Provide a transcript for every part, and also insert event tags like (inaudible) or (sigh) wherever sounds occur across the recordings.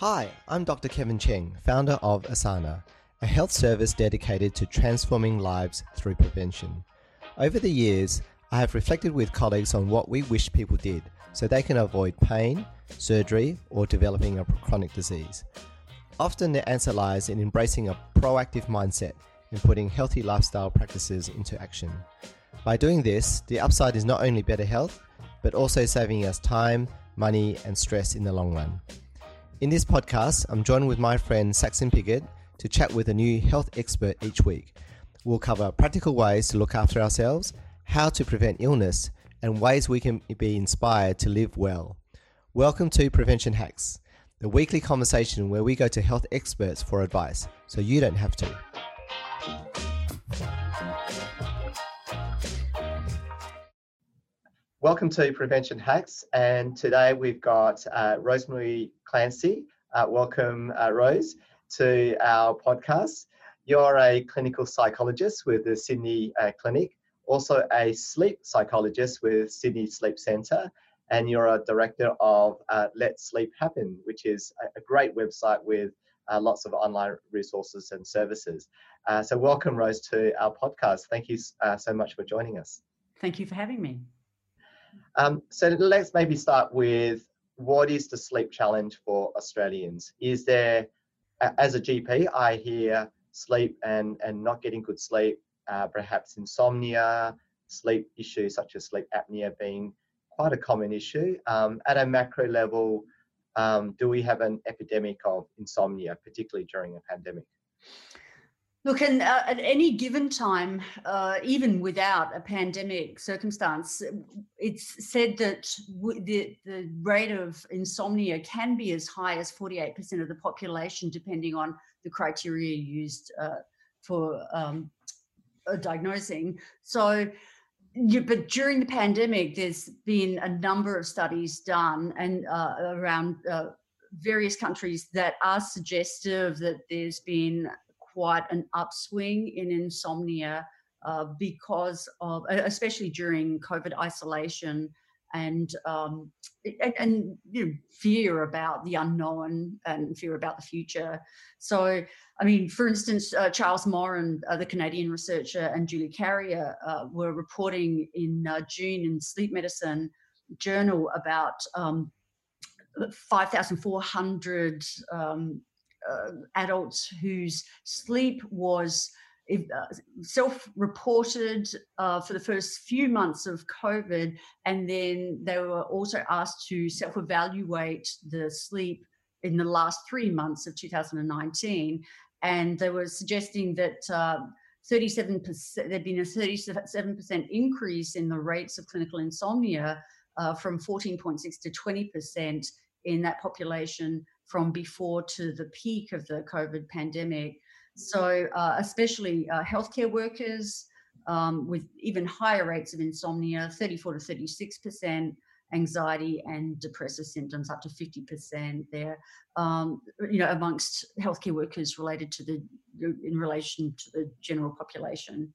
Hi, I'm Dr. Kevin Cheng, founder of Osana, a health service dedicated to transforming lives through prevention. Over the years, I have reflected with colleagues on what we wish people did so they can avoid pain, surgery, or developing a chronic disease. Often the answer lies in embracing a proactive mindset and putting healthy lifestyle practices into action. By doing this, the upside is not only better health, but also saving us time, money, and stress in the long run. In this podcast, I'm joined with my friend Saxon Piggott to chat with a new health expert each week. We'll cover practical ways to look after ourselves, how to prevent illness, and ways we can be inspired to live well. Welcome to Prevention Hacks, the weekly conversation where we go to health experts for advice so you don't have to. Welcome to Prevention Hacks, and today we've got uh, Rosemary Clancy. Uh, welcome, uh, Rose, to our podcast. You're a clinical psychologist with the Sydney uh, Clinic, also a sleep psychologist with Sydney Sleep Centre, and you're a director of uh, Let Sleep Happen, which is a, great website with uh, lots of online resources and services. so, welcome, Rose, to our podcast. Thank you so much for joining us. Thank you for having me. Um, so let's maybe start with what is the sleep challenge for Australians? Is there, as a GP, I hear sleep and, and not getting good sleep, uh, perhaps insomnia, sleep issues such as sleep apnea being quite a common issue. Um, at a macro level, um, do we have an epidemic of insomnia, particularly during a pandemic? Look, and uh, at any given time, uh, even without a pandemic circumstance, it's said that w- the, the rate of insomnia can be as high as 48% of the population, depending on the criteria used uh, for um, uh, diagnosing. So, but during the pandemic, there's been a number of studies done and uh, around uh, various countries that are suggestive that there's been quite an upswing in insomnia uh, because of, especially during COVID isolation and um, and, and you know, fear about the unknown and fear about the future. So, I mean, for instance, uh, Charles Morin, uh, the Canadian researcher, and Julie Carrier uh, were reporting in uh, June in Sleep Medicine Journal about um, 5,400 um, uh, adults whose sleep was uh, self-reported uh, for the first few months of COVID, and then they were also asked to self-evaluate the sleep in the last three months of 2019, and they were suggesting that. Uh, 37%, there'd been a 37% increase in the rates of clinical insomnia uh, from 14.6 to 20% in that population from before to the peak of the COVID pandemic. So, uh, especially uh, healthcare workers um, with even higher rates of insomnia 34 to 36%, anxiety and depressive symptoms up to 50% there, um, you know, amongst healthcare workers related to the, in relation to the general population.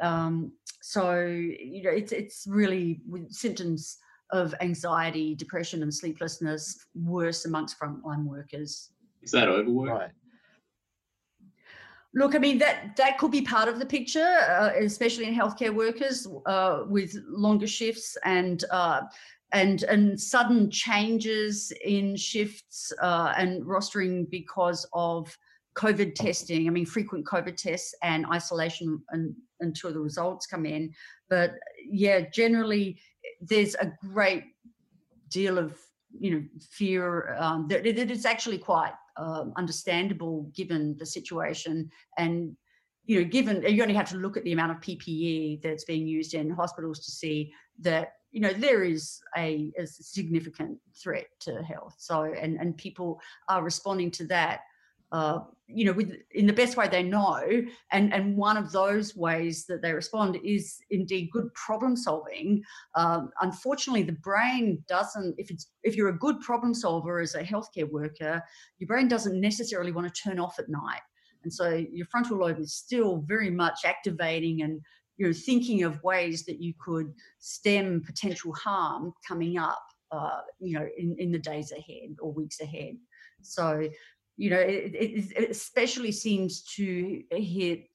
Um, so, you know, it's, it's really with symptoms of anxiety, depression, and sleeplessness worse amongst frontline workers. Is that overwork? Right. Look, I mean that that could be part of the picture, uh, especially in healthcare workers uh, with longer shifts and uh, and and sudden changes in shifts uh, and rostering because of COVID testing. I mean, frequent COVID tests and isolation and, until the results come in. But yeah, generally there's a great deal of you know fear um, that it is actually quite um, understandable given the situation. And you know given you only have to look at the amount of ppe that's being used in hospitals to see that you know there is a, a significant threat to health. So and and people are responding to that uh, you know, with in the best way they know, and and one of those ways that they respond is indeed good problem solving. Um, unfortunately, the brain doesn't. If it's if you're a good problem solver as a healthcare worker, your brain doesn't necessarily want to turn off at night, and so your frontal lobe is still very much activating and you're thinking of ways that you could stem potential harm coming up, uh, you know, in, in the days ahead or weeks ahead. So, you know, it, it, it especially seems to hit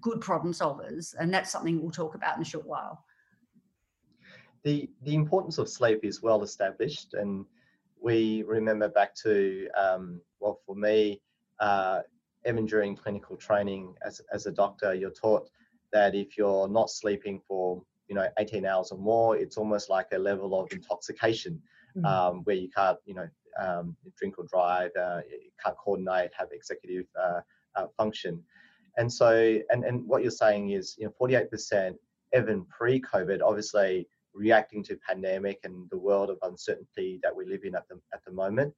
good problem solvers, and that's something we'll talk about in a short while. The the importance of sleep is well established, and we remember back to um, well, for me, uh, even during clinical training as as a doctor, you're taught that if you're not sleeping for you know 18 hours or more, it's almost like a level of intoxication mm-hmm. um, where you can't you know um, drink or drive, uh, can't coordinate, have executive uh, uh, function. And so, and, and what you're saying is, you know, 48% even pre-COVID, obviously reacting to pandemic and the world of uncertainty that we live in at the at the moment.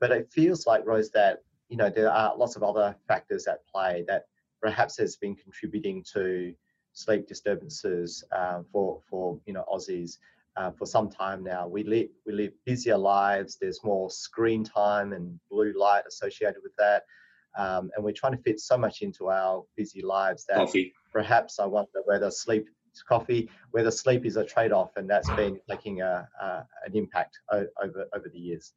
But it feels like Rose that you know there are lots of other factors at play that perhaps has been contributing to sleep disturbances uh, for for you know Aussies uh, for some time now. We live we live busier lives. There's more screen time and blue light associated with that, um, and we're trying to fit so much into our busy lives that Coffee. perhaps I wonder whether sleep coffee, whether sleep is a trade-off, and that's been making a, a an impact over over the years.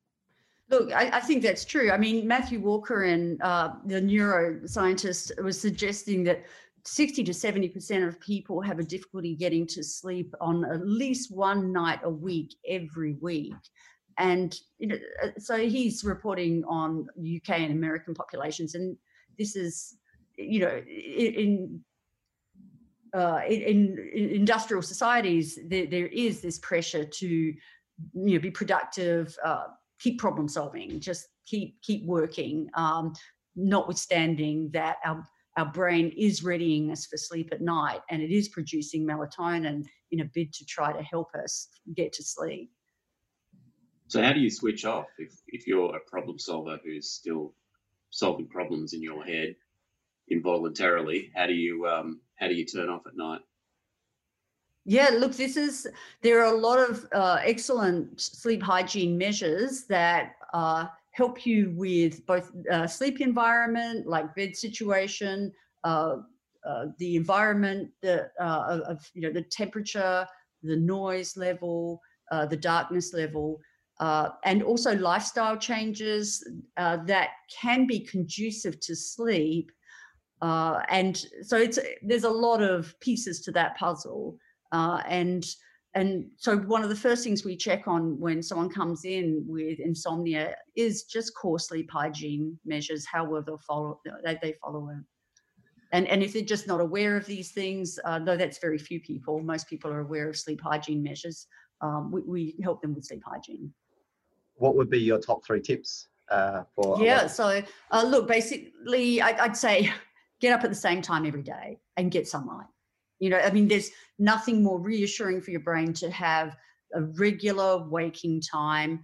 Look, I, I, think that's true. I mean, Matthew Walker and uh, the neuroscientist was suggesting that 60 to 70% of people have a difficulty getting to sleep on at least one night a week every week. And you know, uh, so he's reporting on UK and American populations, and this is, you know, in uh, in, in, industrial societies, there, there is this pressure to, you know, be productive, uh, keep problem solving, just keep keep working. Um, notwithstanding that our our brain is readying us for sleep at night, and it is producing melatonin in a bid to try to help us get to sleep. So, how do you switch off if if you're a problem solver who's still solving problems in your head? involuntarily. How do you um, how do you turn off at night? Yeah, look, this is there are a lot of uh, excellent sleep hygiene measures that uh, help you with both uh, sleep environment, like bed situation, uh, uh, the environment, the uh, of you know the temperature, the noise level, the darkness level. and also lifestyle changes that can be conducive to sleep uh, and so it's there's a lot of pieces to that puzzle uh, and and so one of the first things we check on when someone comes in with insomnia is just core sleep hygiene measures how well they follow they, they follow it. And and if they're just not aware of these things uh, though that's very few people most people are aware of sleep hygiene measures um, we, we help them with sleep hygiene. What would be your top three tips uh, for yeah so uh, look basically I, i'd say get up at the same time every day and get sunlight. You know, I mean, there's nothing more reassuring for your brain to have a regular waking time,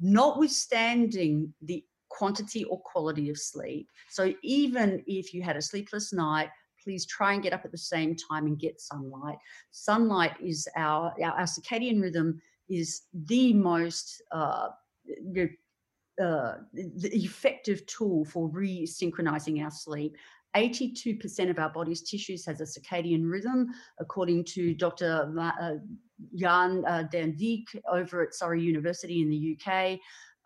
notwithstanding the quantity or quality of sleep. So even if you had a sleepless night, please try and get up at the same time and get sunlight. Sunlight is our our, our circadian rhythm is the most uh, uh, the effective tool for re-synchronizing our sleep. 82% of our body's tissues has a circadian rhythm, according to Dr. Uh, Jan uh, Dijk over at Surrey University in the UK.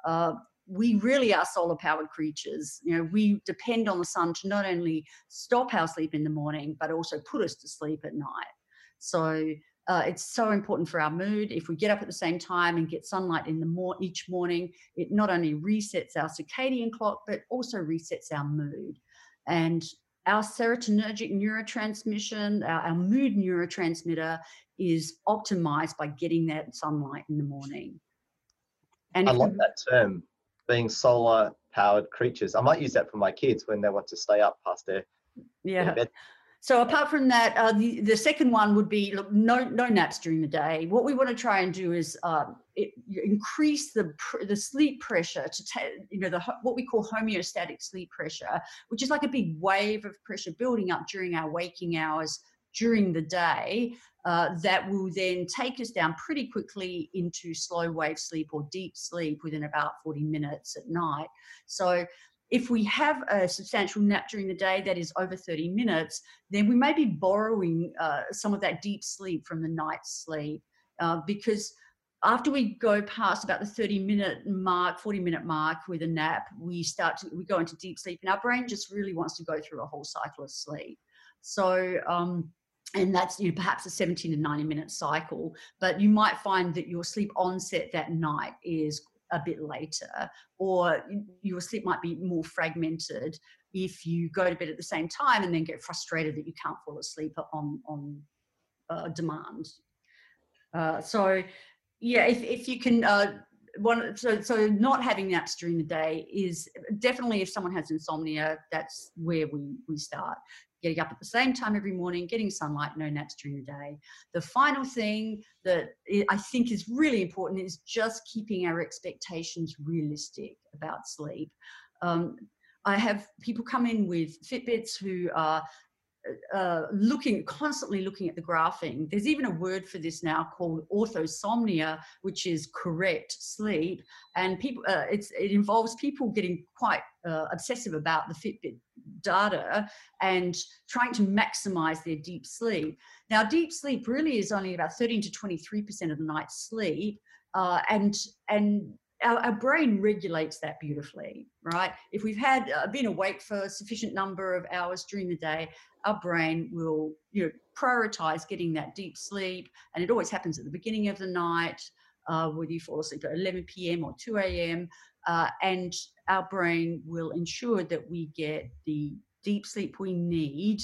Uh, we really are solar powered creatures. You know, we depend on the sun to not only stop our sleep in the morning, but also put us to sleep at night. So uh, it's so important for our mood. If we get up at the same time and get sunlight in the mor- each morning, it not only resets our circadian clock, but also resets our mood. And our serotonergic neurotransmission, our, our mood neurotransmitter, is optimized by getting that sunlight in the morning. And I love that term, being solar powered creatures. I might use that for my kids when they want to stay up past their, yeah. Their so apart from that, uh, the, the second one would be look, no no naps during the day. What we want to try and do is um, it, increase the the sleep pressure to take you know the what we call homeostatic sleep pressure, which is like a big wave of pressure building up during our waking hours during the day uh, that will then take us down pretty quickly into slow wave sleep or deep sleep within about 40 minutes at night. So if we have a substantial nap during the day that is over 30 minutes, then we may be borrowing uh, some of that deep sleep from the night sleep uh, because after we go past about the 30 minute mark 40 minute mark with a nap we start to we go into deep sleep and our brain just really wants to go through a whole cycle of sleep. So um and that's you know, perhaps a 17 to 90 minute cycle but you might find that your sleep onset that night is a bit later or your sleep might be more fragmented if you go to bed at the same time and then get frustrated that you can't fall asleep on on uh, demand. Uh, so yeah, if, if you can, uh, one so so not having naps during the day is definitely if someone has insomnia, that's where we we start. Getting up at the same time every morning, getting sunlight, no naps during the day. The final thing that I think is really important is just keeping our expectations realistic about sleep. Um, I have people come in with Fitbits who are uh, looking constantly looking at the graphing there's even a word for this now called orthosomnia which is correct sleep. And people uh, it involves people getting quite uh, obsessive about the fitbit data and trying to maximize their deep sleep. Now deep sleep really is only about 13 to 23 percent of the night's sleep uh, and and our, our, brain regulates that beautifully, right? If we've had uh, been awake for a sufficient number of hours during the day, our brain will, you know, prioritize getting that deep sleep, and it always happens at the beginning of the night, uh, whether you fall asleep at 11 p.m. or 2 a.m. Uh, and our brain will ensure that we get the deep sleep we need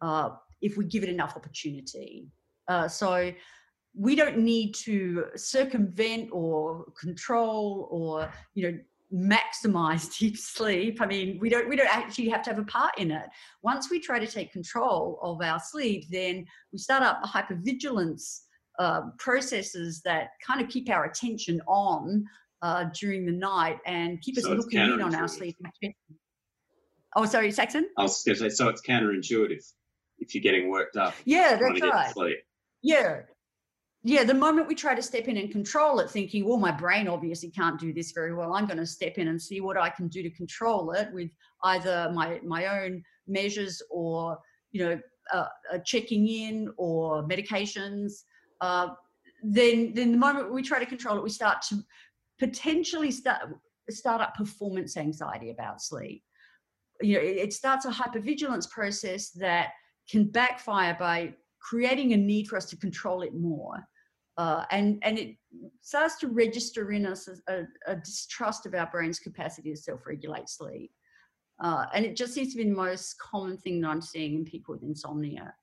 uh, if we give it enough opportunity. Uh, so we don't need to circumvent or control or you know maximize (laughs) deep sleep. I mean we don't we don't actually have to have a part in it. Once we try to take control of our sleep then we start up hypervigilance uh, processes that kind of keep our attention on uh, during the night and keep us so looking in on our sleep. Oh sorry saxon? I was going to say so it's counterintuitive if you're getting worked up yeah that's right. yeah yeah, the moment we try to step in and control it, thinking, well, my brain obviously can't do this very well, I'm going to step in and see what I can do to control it with either my my own measures or you know uh, uh, checking in or medications. Uh, then, then the moment we try to control it, we start to potentially start start up performance anxiety about sleep. You know, it, it starts a hypervigilance process that can backfire by creating a need for us to control it more uh, and and it starts to register in us a, a, distrust of our brain's capacity to self-regulate sleep. Uh, and it just seems to be the most common thing that I'm seeing in people with insomnia.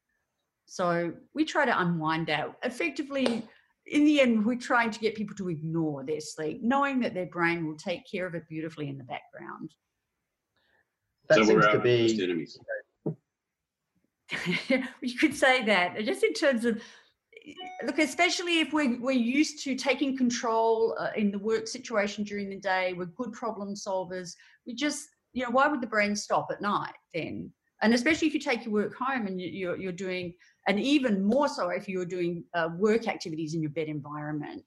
So we try to unwind that. Effectively, in the end, we're trying to get people to ignore their sleep, knowing that their brain will take care of it beautifully in the background. That so seems to be. Enemies. (laughs) you could say that, just in terms of look, especially if we're, we're used to taking control uh, in the work situation during the day, we're good problem solvers. We just, you know, why would the brain stop at night then? And especially if you take your work home and you're, you're doing, and even more so if you're doing uh, work activities in your bed environment,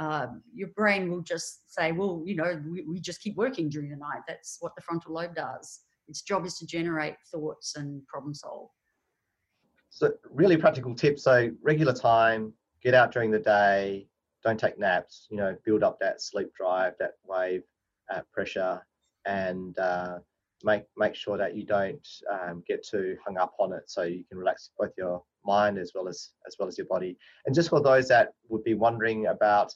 uh, your brain will just say, well, you know, we, we just keep working during the night. That's what the frontal lobe does. Its job is to generate thoughts and problem solve. So really practical tips. So regular time, get out during the day, don't take naps. You know, build up that sleep drive, that wave uh, pressure, and uh, make make sure that you don't um, get too hung up on it. So you can relax both your mind as well as as well as your body. And just for those that would be wondering about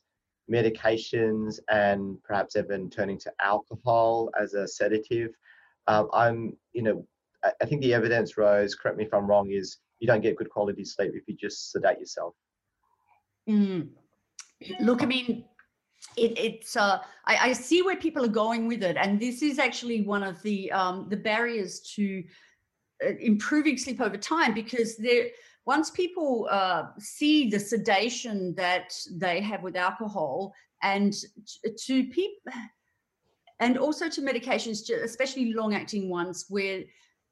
medications and perhaps even turning to alcohol as a sedative, um, I'm you know I think the evidence, Rose, correct me if I'm wrong, is you don't get good quality sleep if you just sedate yourself. Mm. Look, I mean, it, it's uh, I, I, see where people are going with it, and this is actually one of the um, the barriers to uh, improving sleep over time because there once people uh, see the sedation that they have with alcohol and to people and also to medications especially long acting ones where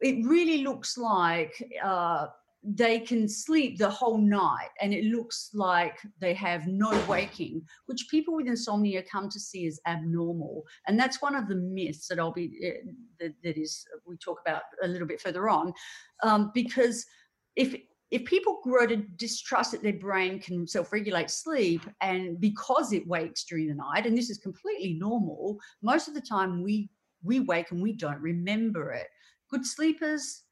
it really looks like uh, they can sleep the whole night and it looks like they have no waking, which people with insomnia come to see as abnormal. And that's one of the myths that I'll be, uh, that, that is, we talk about a little bit further on. Um, because if if people grow to distrust that their brain can self-regulate sleep and because it wakes during the night and this is completely normal most of the time we we wake and we don't remember it good sleepers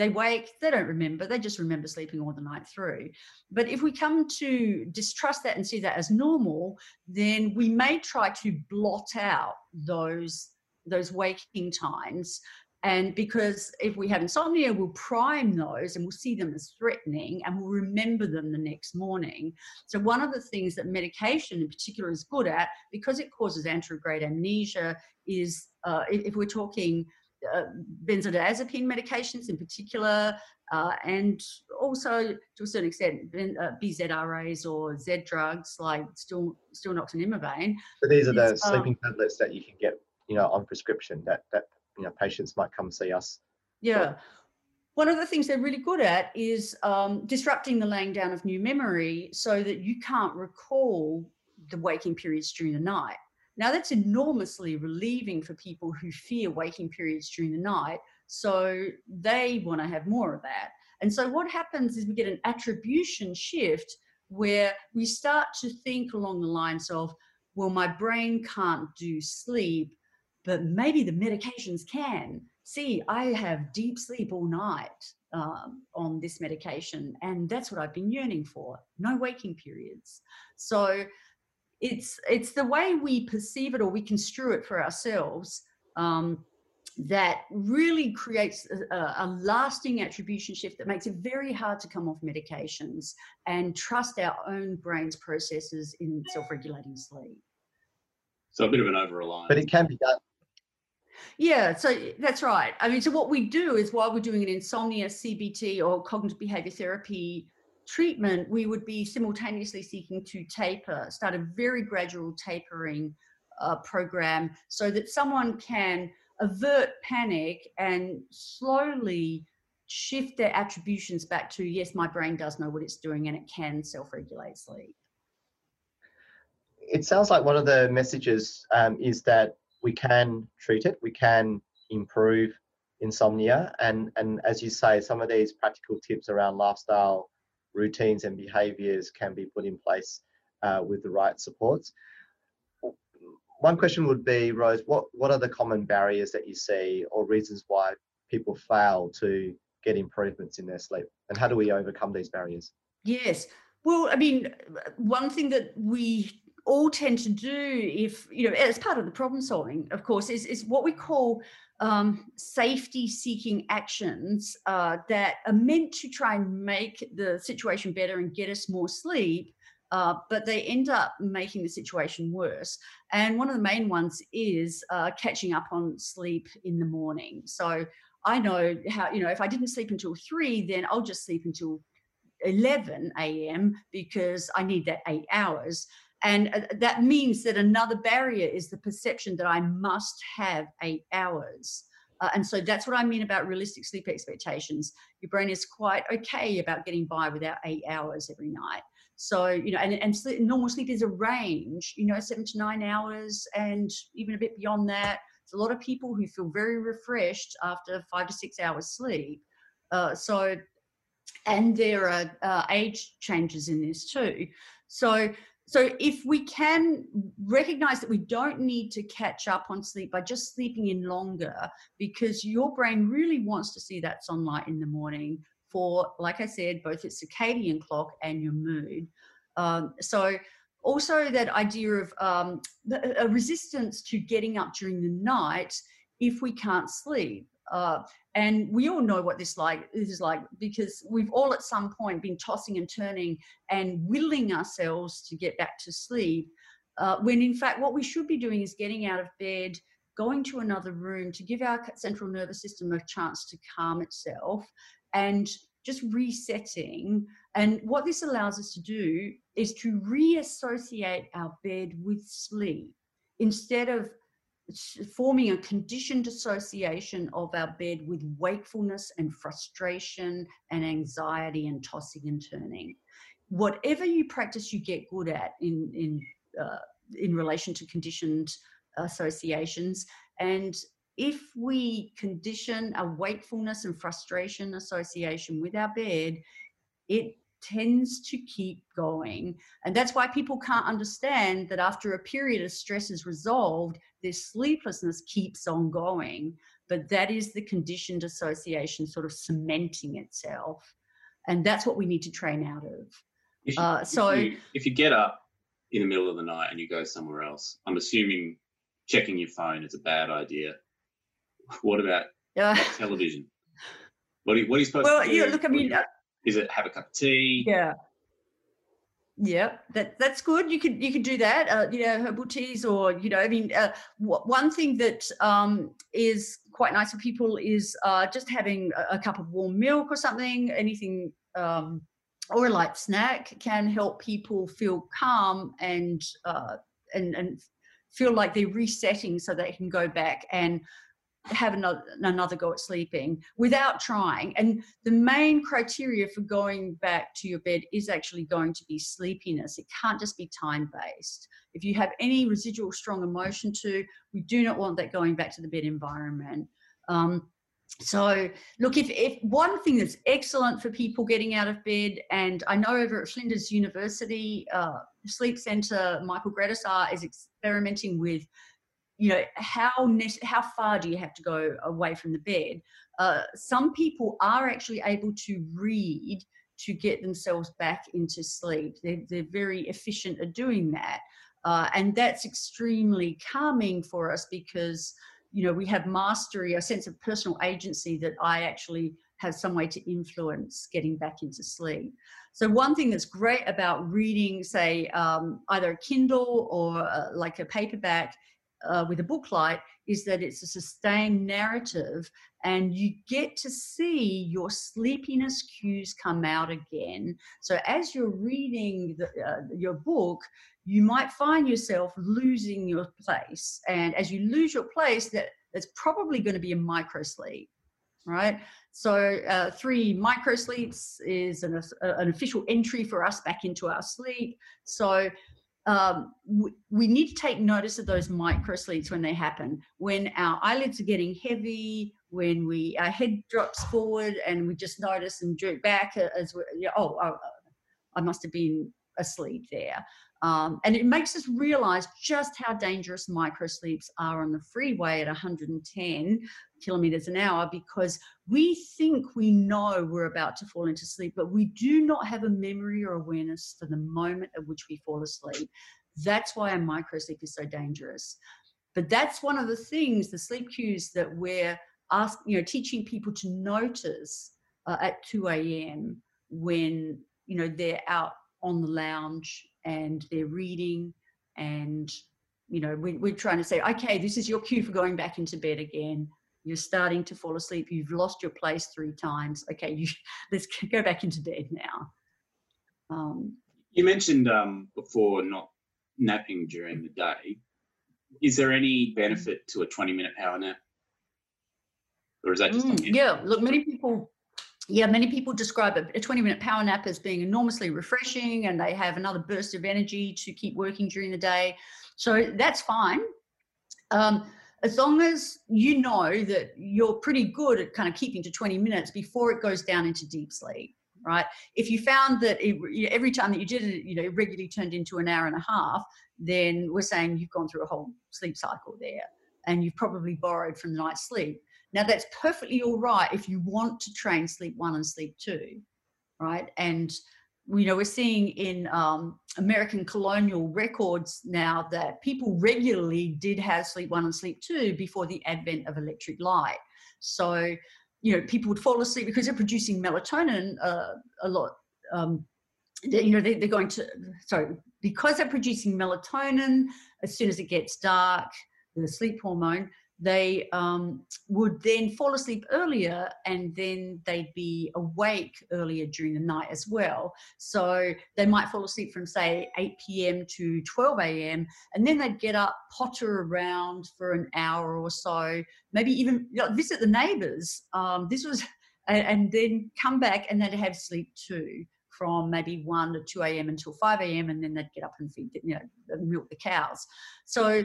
they wake they don't remember they just remember sleeping all the night through but if we come to distrust that and see that as normal then we may try to blot out those those waking times and because if we have insomnia, we'll prime those and we'll see them as threatening and we'll remember them the next morning. So, one of the things that medication in particular is good at, because it causes anterograde amnesia, is uh, if, we're talking uh, benzodiazepine medications in particular, uh, and also to a certain extent uh, BZRAs or Z drugs like still Stilnox and Imovane. So these are the um, sleeping tablets that you can get, you know, on prescription that that you know patients might come see us yeah. one of the things they're really good at is um, disrupting the laying down of new memory so that you can't recall the waking periods during the night now that's enormously relieving for people who fear waking periods during the night so they want to have more of that and so what happens is we get an attribution shift where we start to think along the lines of well my brain can't do sleep but maybe the medications can. See, I have deep sleep all night um, on this medication, and that's what I've been yearning for. No waking periods. So it's it's the way we perceive it or we construe it for ourselves um, that really creates a, a, lasting attribution shift that makes it very hard to come off medications and trust our own brain's processes in self-regulating sleep. So a bit of an over reliance. But it can be done. Yeah, so that's right. I mean, so what we do is while we're doing an insomnia CBT or cognitive behavior therapy treatment, we would be simultaneously seeking to taper, start a very gradual tapering uh, program so that someone can avert panic and slowly shift their attributions back to yes, my brain does know what it's doing and it can self regulate sleep. It sounds like one of the messages um, is that we can treat it, we can improve insomnia, and and as you say, some of these practical tips around lifestyle routines and behaviours can be put in place uh, with the right supports. One question would be, Rose, what what are the common barriers that you see, or reasons why people fail to get improvements in their sleep, and how do we overcome these barriers? Yes. Well, I mean, one thing that we all tend to do if you know as part of the problem solving of course is, is what we call um, safety seeking actions uh, that are meant to try and make the situation better and get us more sleep uh, but they end up making the situation worse. And one of the main ones is uh, catching up on sleep in the morning. So I know how, you know, if I didn't sleep until three, then I'll just sleep until 11 a.m. because I need that eight hours. And uh, that means that another barrier is the perception that I must have eight hours. Uh, and so that's what I mean about realistic sleep expectations. Your brain is quite okay about getting by without eight hours every night. So, you know, and, and sleep, normal sleep is a range, you know, seven to nine hours and even a bit beyond that. There's a lot of people who feel very refreshed after five to six hours sleep. Uh, so, and there are uh, age changes in this too. So, so if we can recognize that we don't need to catch up on sleep by just sleeping in longer, because your brain really wants to see that sunlight in the morning for, like I said, both its circadian clock and your mood. Um, so also that idea of um, a resistance to getting up during the night if we can't sleep. Uh, and we all know what this like this is like because we've all at some point been tossing and turning and willing ourselves to get back to sleep. Uh, when in fact, what we should be doing is getting out of bed, going to another room to give our central nervous system a chance to calm itself, and just resetting. And what this allows us to do is to reassociate our bed with sleep instead of forming a conditioned association of our bed with wakefulness and frustration and anxiety and tossing and turning. Whatever you practice, you get good at in in uh, in relation to conditioned associations. And if we condition a wakefulness and frustration association with our bed, it tends to keep going. And that's why people can't understand that after a period of stress is resolved, their sleeplessness keeps on going. But that is the conditioned association sort of cementing itself. And that's what we need to train out of. If you, Uh, so- if you, if you get up in the middle of the night and you go somewhere else, I'm assuming checking your phone is a bad idea. What about Uh, television? What are you, what are you supposed well, to do? yeah, look, I mean, is it have a cup of tea? yeah. Yeah, that that's good. You could you could do that. Uh, you know, herbal teas, or you know, I mean, uh, w- one thing that um, is quite nice for people is uh, just having a, a cup of warm milk or something. Anything um, or a light snack can help people feel calm and uh, and and feel like they're resetting, so they can go back and have another another go at sleeping without trying. And the main criteria for going back to your bed is actually going to be sleepiness. It can't just be time based. If you have any residual strong emotion to, we do not want that going back to the bed environment. Um, so, look, if, if one thing that's excellent for people getting out of bed, and I know over at Flinders University uh, Sleep Centre, Michael Gradisar is experimenting with you know how nec- how far do you have to go away from the bed? Uh, some people are actually able to read to get themselves back into sleep. They're, they're very efficient at doing that. Uh, and that's extremely calming for us because you know we have mastery a sense of personal agency that i actually have some way to influence getting back into sleep. So one thing that's great about reading say um, either a kindle or uh, like a paperback uh, with a book light is that it's a sustained narrative and you get to see your sleepiness cues come out again. So as you're reading the, uh, your book, you might find yourself losing your place. And as you lose your place, that that's probably going to be a micro sleep, right? So uh, three micro sleeps is an, an official entry for us back into our sleep. So um, we, we need to take notice of those micro sleeps when they happen. When our eyelids are getting heavy, when we our head drops forward and we just notice and jerk back as we yeah, oh, oh, I must have been asleep there. Um, and it makes us realize just how dangerous micro sleeps are on the freeway at 110 kilometers an hour because we think we know we're about to fall into sleep, but we do not have a memory or awareness for the moment at which we fall asleep. That's why a micro sleep is so dangerous. But that's one of the things, the sleep cues that we're ask, you know, teaching people to notice uh, at 2 a.m. when you know they're out on the lounge and they're reading and you know we, we're trying to say okay this is your cue for going back into bed again you're starting to fall asleep you've lost your place three times okay you (laughs) let's go back into bed now um, You mentioned um, before not napping during the day. Is there any benefit to a 20 minute power nap? Or is that just mm, yeah look many people yeah many people describe a, a 20 minute power nap as being enormously refreshing and they have another burst of energy to keep working during the day so that's fine um, as long as you know that you're pretty good at kind of keeping to 20 minutes before it goes down into deep sleep right? If you found that it, every time that you did it you know it regularly turned into an hour and a half then we're saying you've gone through a whole sleep cycle there and you've probably borrowed from the night's sleep. Now that's perfectly all right if you want to train sleep one and sleep two right? And you know we're seeing in um, american colonial records now that people regularly did have sleep one and sleep two before the advent of electric light. So you know people would fall asleep because they're producing melatonin uh, a lot um, they, you know they, they're going to sorry because they're producing melatonin as soon as it gets dark the sleep hormone they um, would then fall asleep earlier and then they'd be awake earlier during the night as well. So they might fall asleep from, say, 8 p.m. to 12 a.m., and then they'd get up, potter around for an hour or so, maybe even you know, visit the neighbors. Um, this was, and, then come back and they'd have sleep too from maybe 1 to 2 a.m. until 5 a.m. and then they'd get up and feed, you know, milk the cows. So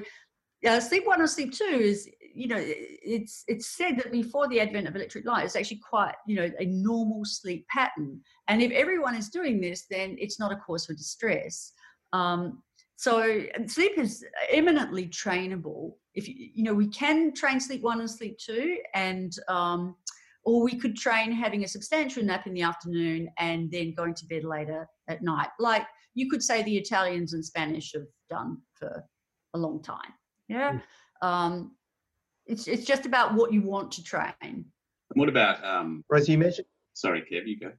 uh, sleep one or sleep two is you know, it's it's said that before the advent of electric light, it's actually quite, you know, a normal sleep pattern. And if everyone is doing this, then it's not a cause for distress. Um, so sleep is eminently trainable. If you, you know, we can train sleep one and sleep two, and um, or we could train having a substantial nap in the afternoon and then going to bed later at night, like you could say the Italians and Spanish have done for a long time. Yeah. Mm. Um, it's it's just about what you want to train. What about um Rosie, you mentioned sorry, Kev, you go.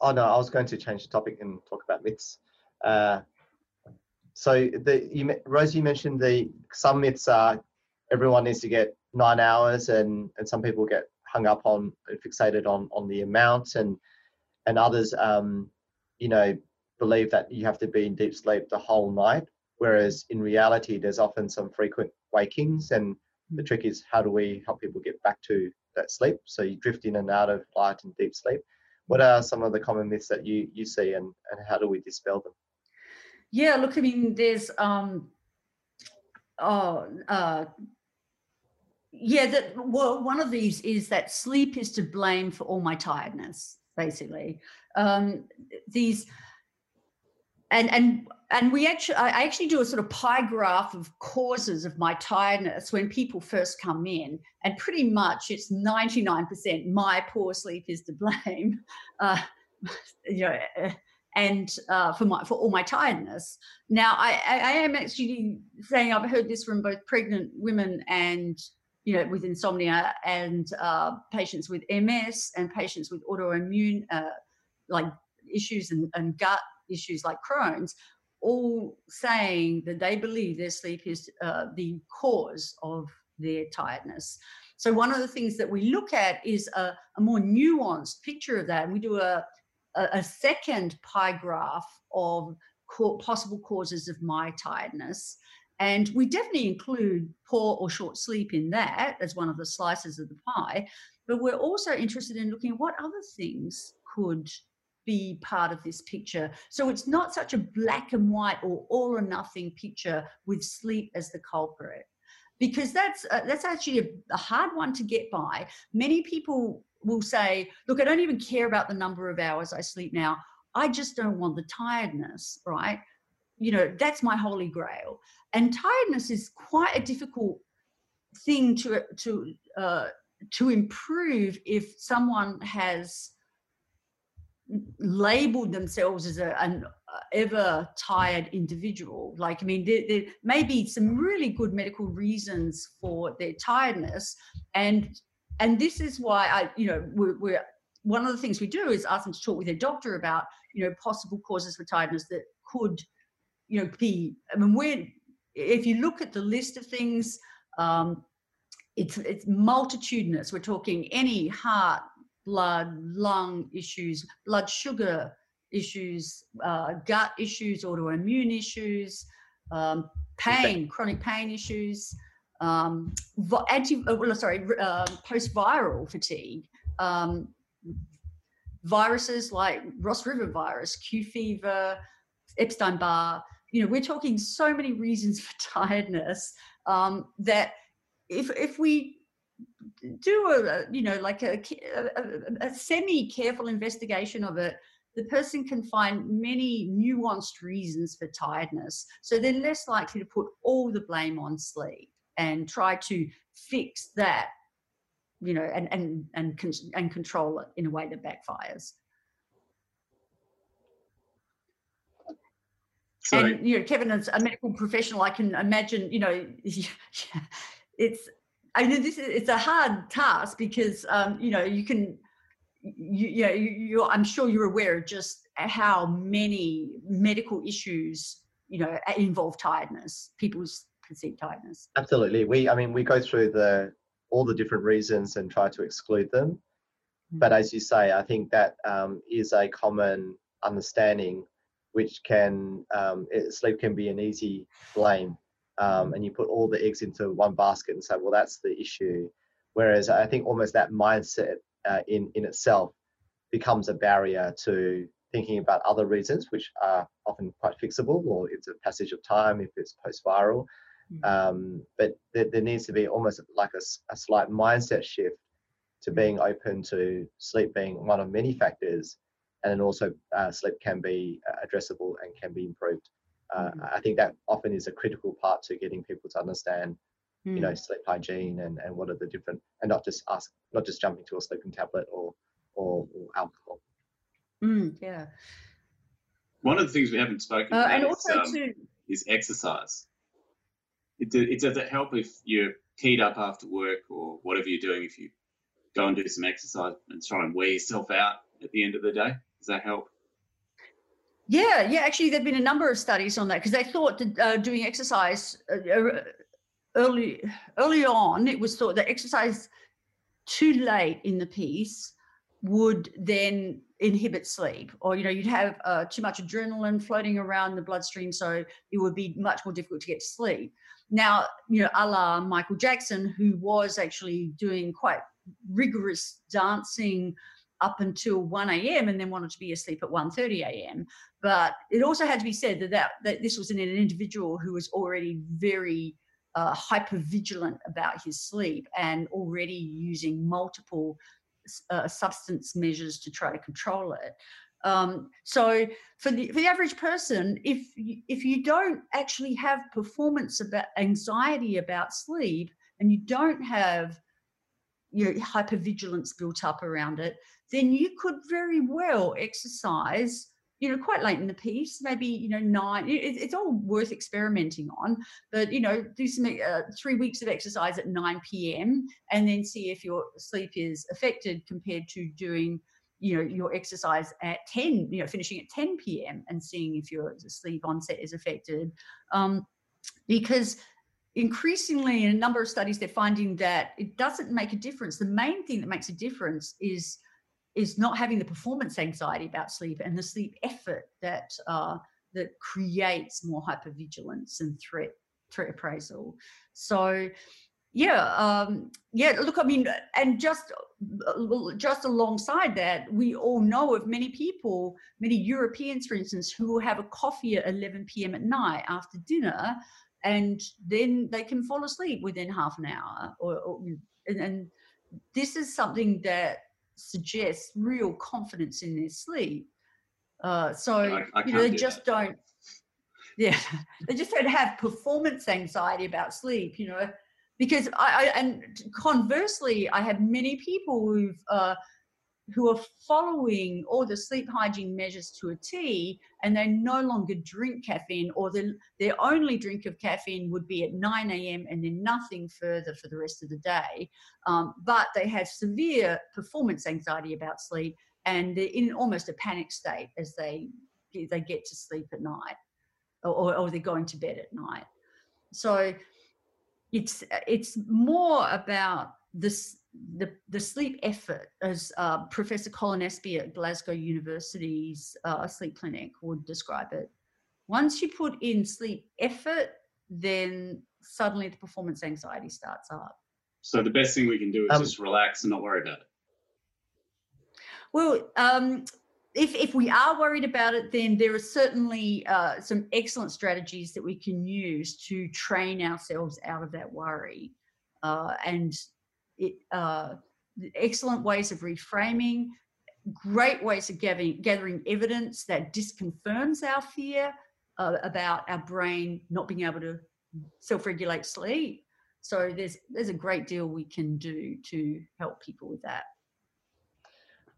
Oh no, I was going to change the topic and talk about myths. Uh, so the you, Rosie mentioned the some myths are everyone needs to get nine hours, and and some people get hung up on fixated on on the amount, and and others, um, you know, believe that you have to be in deep sleep the whole night. Whereas in reality, there's often some frequent wakings, and the trick is how do we help people get back to that sleep? So you drift in and out of light and deep sleep. What are some of the common myths that you you see, and and how do we dispel them? Yeah, look, I mean, there's um, oh, uh, yeah, that well, one of these is that sleep is to blame for all my tiredness, basically. Um, these and and and we actually I actually do a sort of pie graph of causes of my tiredness when people first come in, and pretty much it's 99% my poor sleep is to blame. (laughs) Uh, (laughs) you know, eh, and uh, for my for all my tiredness. Now I, I am actually saying I've heard this from both pregnant women and you know, with insomnia and uh, patients with MS and patients with autoimmune uh, like issues and, and gut issues like Crohn's, all saying that they believe their sleep is uh, the cause of their tiredness. So one of the things that we look at is a, a more nuanced picture of that, and we do a, a, a second pie graph of co- possible causes of my tiredness. And we definitely include poor or short sleep in that as one of the slices of the pie. But we're also interested in looking at what other things could be part of this picture. So it's not such a black and white or all or nothing picture with sleep as the culprit. Because that's uh, that's actually a, a hard one to get by. Many people will say, "Look, I don't even care about the number of hours I sleep now. I just don't want the tiredness, right? you know that's my holy grail and tiredness is quite a difficult thing to to uh, to improve if someone has labeled themselves as a, an uh, ever tired individual like i mean there, there, may be some really good medical reasons for their tiredness and and this is why i you know we're, we're one of the things we do is ask them to talk with their doctor about you know possible causes for tiredness that could you know, be, I mean, we're, if you look at the list of things, um, it's, it's multitudinous. We're talking any heart, blood, lung issues, blood sugar issues, uh, gut issues, autoimmune issues, um, pain, chronic pain issues, um, anti, uh, well, sorry, uh, post-viral fatigue, um, viruses like Ross River virus, Q fever, Epstein-Barr, you know we're talking so many reasons (laughs) for tiredness um, that if if we do a you know like a, a, a semi careful investigation of it the person can find many nuanced reasons for tiredness so they're less likely to put all the blame on sleep and try to fix that you know and and and and control it in a way that backfires and you know, Kevin is a medical professional. I can imagine, you know, (laughs) it's I mean, this is it's a hard task because um, you know you can, you, you know, you, I'm sure you're aware of just how many medical issues you know involve tiredness, people's perceived tiredness. Absolutely, we I mean we go through the all the different reasons and try to exclude them, mm-hmm. but as you say, I think that um, is a common understanding which can um, it, sleep can be an easy blame, um, and you put all the eggs into one basket and say, well, that's the issue. Whereas I think almost that mindset uh, in in itself becomes a barrier to thinking about other reasons, which are often quite fixable, or it's a passage of time if it's post viral. Mm. Um, but there, there, needs to be almost like a, a slight mindset shift to being open to sleep being one of many factors, and then also uh, sleep can be uh, addressable and can be improved. Uh, mm. I think that often is a critical part to getting people to understand, mm. you know, mm. sleep hygiene and, and what are the different, and not just ask, not just jumping to a sleeping tablet or or, or alcohol. Mm, yeah. One of the things we haven't spoken uh, about and also is, um, too, is exercise. It, it does it help if you're keyed up after work or whatever you're doing if you go and do some exercise and try and wear yourself out at the end of the day? Does that help? Yeah, yeah. Actually, there've been a number of studies on that because they thought that uh, doing exercise uh, uh, early early on, it was thought that exercise too late in the piece would then inhibit sleep or you know you'd have uh, too much adrenaline floating around the bloodstream so it would be much more difficult to get to sleep now you know a la michael jackson who was actually doing quite rigorous dancing up until 1 a.m. and then wanted to be asleep at 1.30 a.m. But it also had to be said that, that, that this was an, an individual who was already very uh, hyper vigilant about his sleep and already using multiple uh, substance measures to try to control it. Um, so for the for the average person, if you, if you don't actually have performance about anxiety about sleep, and you don't have your know, hypervigilance built up around it, then you could very well exercise you know quite late in the piece maybe you know nine it, it's all worth experimenting on but you know do some uh, three weeks of exercise at 9 p.m and then see if your sleep is affected compared to doing you know your exercise at 10 you know finishing at 10 p.m and seeing if your sleep onset is affected. Um, because increasingly in a number of studies they're finding that it doesn't make a difference. The main thing that makes a difference is is not having the performance anxiety about sleep and the sleep effort that uh, that creates more hypervigilance and threat threat appraisal. So yeah um yeah look i mean and just just alongside that we all know of many people many europeans for instance who have a coffee at 11 p.m at night after dinner and then they can fall asleep within half an hour or, or and, and this is something that suggests real confidence in their sleep. Uh, so I, I you know they just that. don't. (laughs) Yeah, they just don't have performance anxiety about sleep. You know, because I, I and conversely, I have many people who've uh, who are following all the sleep hygiene measures to a T and they no longer drink caffeine or the, their only drink of caffeine would be at 9 a.m. and then nothing further for the rest of the day. Um, but they have severe performance anxiety about sleep and they're in almost a panic state as they, they get to sleep at night or, or they're going to bed at night. So it's, it's more about this the, the sleep effort, as uh, Professor Colin Espie at Glasgow University's uh, sleep clinic would describe it. Once you put in sleep effort, then suddenly the performance anxiety starts up. So the best thing we can do is um, just relax and not worry about it. Well, um, if if we are worried about it, then there are certainly uh, some excellent strategies that we can use to train ourselves out of that worry. Uh, and it, uh, excellent ways of reframing, great ways of gathering, evidence that disconfirms our fear uh, about our brain not being able to self-regulate sleep. So there's there's a great deal we can do to help people with that.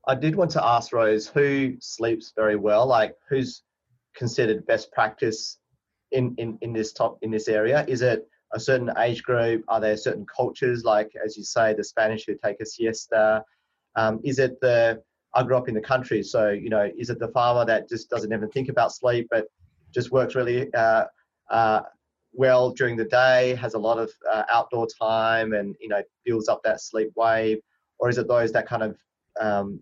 I did want to ask Rose who sleeps very well, like who's considered best practice in in in this top in this area. Is it a certain age group? Are there certain cultures, like as you say, the Spanish who take a siesta? Um, is it the I grew up in the country, so you know, is it the farmer that just doesn't even think about sleep, but just works really uh, uh, well during the day, has a lot of uh, outdoor time, and you know, builds up that sleep wave, or is it those that kind of um,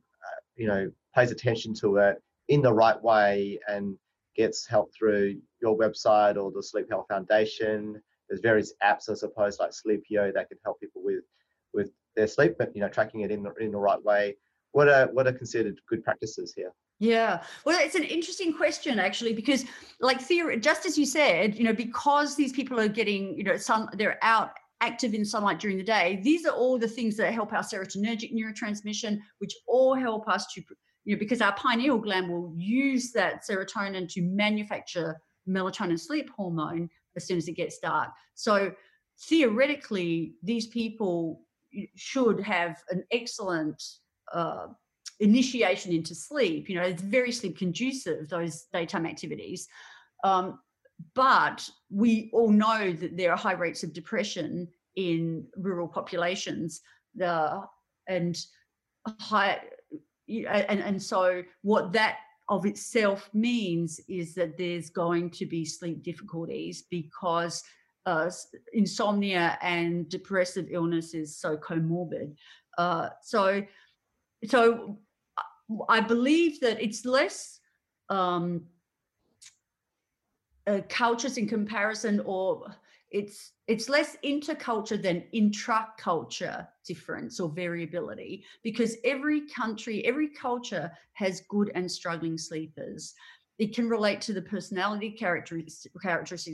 you know pays attention to it in the right way and gets help through your website or the Sleep Health Foundation? There's various apps, I suppose, like Sleepio that can help people with with their sleep, but you know, tracking it in the, in the right way. What are what are considered good practices here? Yeah, well, it's an interesting question actually, because like theory, just as you said, you know, because these people are getting, you know, sun, they're out active in sunlight during the day. These are all the things that help our serotonergic neurotransmission, which all help us to, you know, because our pineal gland will use that serotonin to manufacture melatonin sleep hormone as soon as it gets dark. So theoretically, these people should have an excellent uh, initiation into sleep. You know, it's very sleep conducive, those daytime activities. Um, but we all know that there are high rates of depression in rural populations. The, and high, and, and so what that of itself means is that there's going to be sleep difficulties because uh, insomnia and depressive illness is so comorbid. Uh, so, so I believe that it's less um, uh, cultures in comparison, or it's it's less interculture than intra-culture difference or variability because every country, every culture has good and struggling sleepers it can relate to the personality characteristics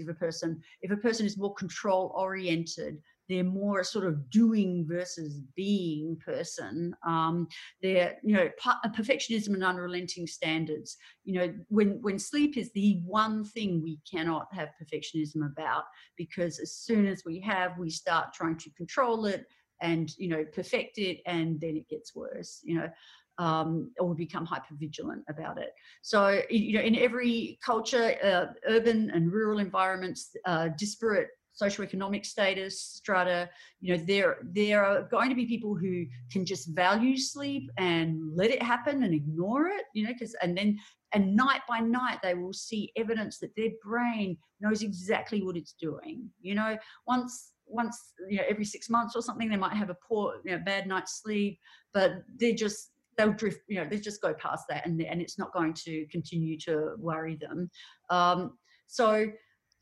of a person. If a person is more control oriented, they're more a sort of doing versus being person. Um, they're, you know, perfectionism and unrelenting standards. You know, when when sleep is the one thing we cannot have perfectionism about, because as soon as we have, we start trying to control it and you know perfect it, and then it gets worse. You know. Um, or become hyper vigilant about it. So, you know, in every culture, uh, urban and rural environments, uh, disparate socioeconomic status strata you know there there are going to be people who can just value sleep and let it happen and ignore it you know because and then and night by night they will see evidence that their brain knows exactly what it's doing you know. Once once you know every six months or something they might have a poor you know bad night's sleep but they're just they'll drift you know they just go past that and and it's not going to continue to worry them. Um, so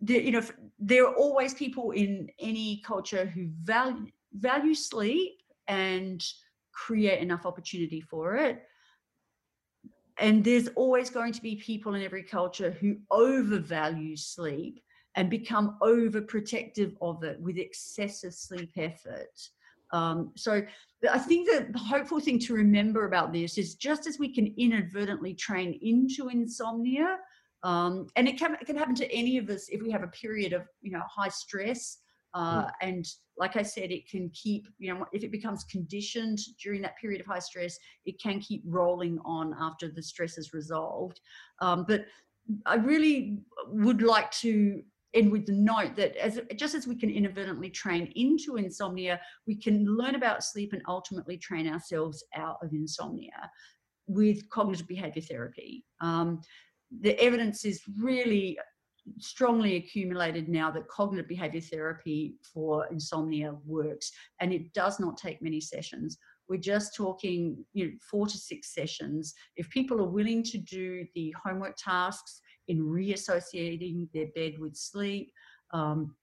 there, you know, there are always people in any culture who value value sleep and create enough opportunity for it. And there's always going to be people in every culture who overvalue sleep and become overprotective of it with excessive sleep effort. Um, so I think the hopeful thing to remember about this is just as we can inadvertently train into insomnia, um, and it can, it can happen to any of us if we have a period of, you know, high stress. Uh, mm. And like I said, it can keep, you know, if it becomes conditioned during that period of high stress, it can keep rolling on after the stress is resolved. Um, but I really would like to end with the note that as just as we can inadvertently train into insomnia, we can learn about sleep and ultimately train ourselves out of insomnia with cognitive behavior therapy. Um, the evidence is really strongly accumulated now that cognitive behavior therapy for insomnia works and it does not take many sessions. We're just talking you know four to six sessions. If people are willing to do the homework tasks in reassociating their bed with sleep um,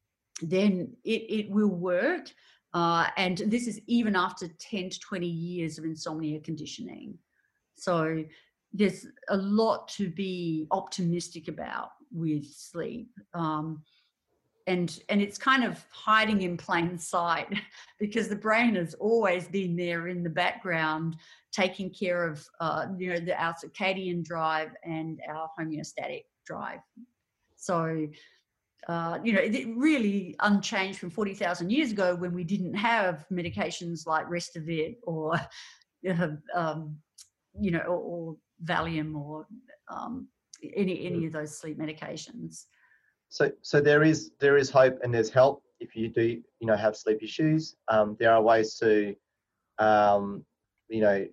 then it, it will work uh, and this is even after 10 to 20 years of insomnia conditioning. So there's a lot to be optimistic about with sleep. Um, and, and it's kind of hiding in plain sight (laughs) because the brain has always been there in the background taking care of uh, you know the, our circadian drive and our homeostatic drive so uh, you know, it really unchanged from 40,000 years ago when we didn't have medications like Restavit or, (laughs) um, you know, or, or Valium or um, any any of those sleep medications. So so there is there is hope and there's help if you do you know have sleep issues. Um, there are ways to um, you know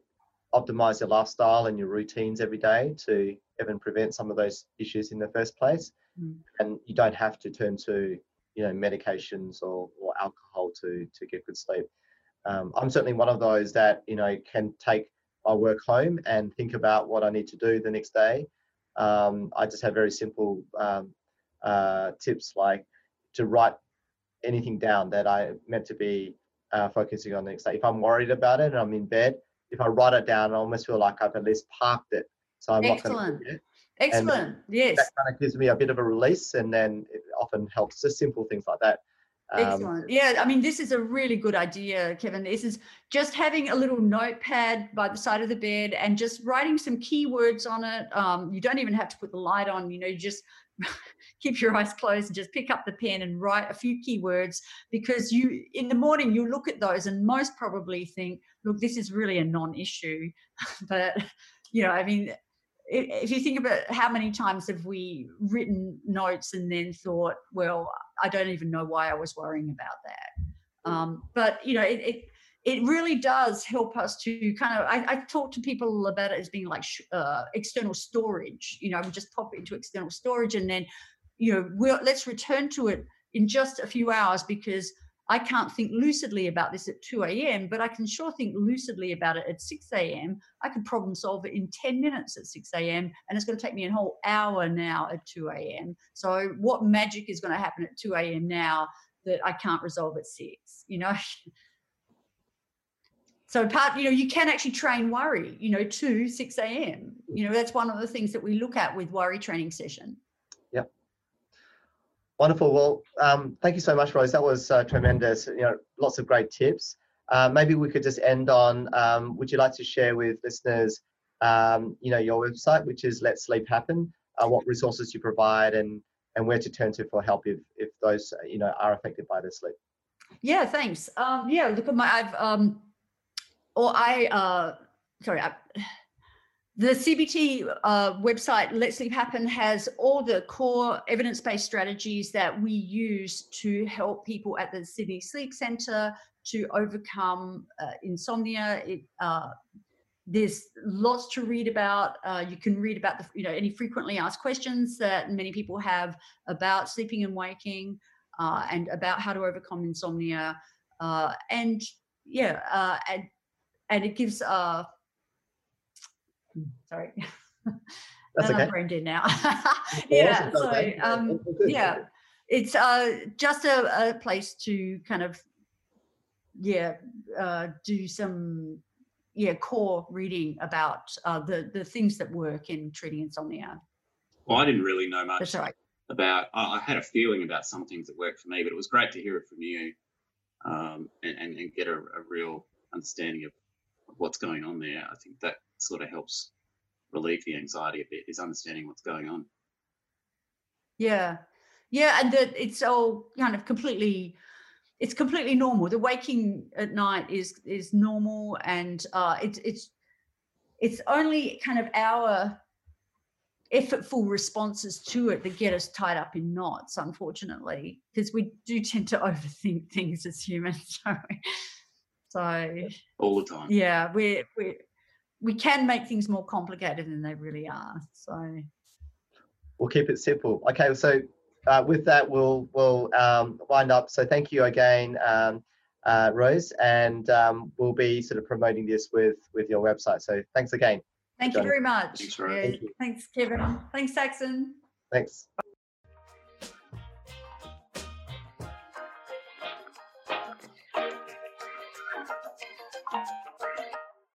optimize your lifestyle and your routines every day to even prevent some of those issues in the first place. Mm. And you don't have to turn to you know medications or, or alcohol to to get good sleep. Um, I'm certainly one of those that you know can take I work home and think about what I need to do the next day. Um, I just have very simple um, uh, tips like to write anything down that I meant to be uh, focusing on the next day. If I'm worried about it and I'm in bed, if I write it down, I almost feel like I've at least parked it So I'm Excellent. not going to. Excellent. And yes. That kind of gives me a bit of a release, and then it often helps. Just simple things like that. Um, Excellent. Yeah, I mean, this is a really good idea, Kevin. This is just having a little notepad by the side of the bed and just writing some keywords on it. Um, you don't even have to put the light on. You know, you just (laughs) keep your eyes closed and just pick up the pen and write a few keywords because you in the morning you look at those and most probably think look this is really a non-issue (laughs) but you know i mean if you think about how many times have we written notes and then thought well i don't even know why i was worrying about that. Um, but you know it, it it really does help us to kind of I, I talk to people about it as being like uh, external storage you know we just pop it into external storage and then you know we'll, let's return to it in just a few hours because I can't think lucidly about this at 2 a.m., but I can sure think lucidly about it at 6 a.m. I can problem solve it in 10 minutes at 6 a.m., and it's going to take me a whole hour now at 2 a.m. So, what magic is going to happen at 2 a.m. now that I can't resolve at 6? You know? (laughs) so part you know you can actually train worry you know to 6 a.m you know that's one of the things that we look at with worry training session wonderful. Well um, thank you so much rose. That was uh, tremendous. You know lots of great tips. Uh, maybe we could just end on um, would you like to share with listeners um, you know your website which is let sleep happen uh, what resources you provide and and where to turn to for help if if those you know are affected by their sleep? Yeah thanks. Um, yeah look at my i've um, or I, uh, sorry, I, the CBT uh, website, Let's Sleep Happen, has all the core evidence based strategies that we use to help people at the Sydney Sleep Centre to overcome uh, insomnia. It, uh, there's lots to read about. Uh, you can read about the, you know, any frequently asked questions that many people have about sleeping and waking, uh, and about how to overcome insomnia. Uh, and yeah, and and it gives uh sorry. (laughs) That's okay. I'm brain dead now. (laughs) Yeah so um yeah. it's uh just a, a place to kind of yeah uh do some yeah core reading about uh the the things that work in treating insomnia. Well i didn't really know much right. about I, I, had a feeling about some things that worked for me but it was great to hear it from you um and, and, and get a, a real understanding of what's going on there, I think that sort of helps relieve the anxiety a bit is understanding what's going on. Yeah. Yeah. And that it's all kind of completely it's completely normal. The waking at night is is normal and uh it's it's it's only kind of our effortful responses to it that get us tied up in knots, unfortunately, because we do tend to (laughs) overthink things as humans. So so all the time. Yeah, we're we we can make things more complicated than they really are. So we'll keep it simple. Okay, so uh, with that, we'll we'll um, wind up. So thank you again, um, uh, Rose, and um, we'll be sort of promoting this with with your website. So thanks again. Thank you very much. Thanks, yeah, Thank you. Thanks, Kevin. Thanks, Saxon. Thanks.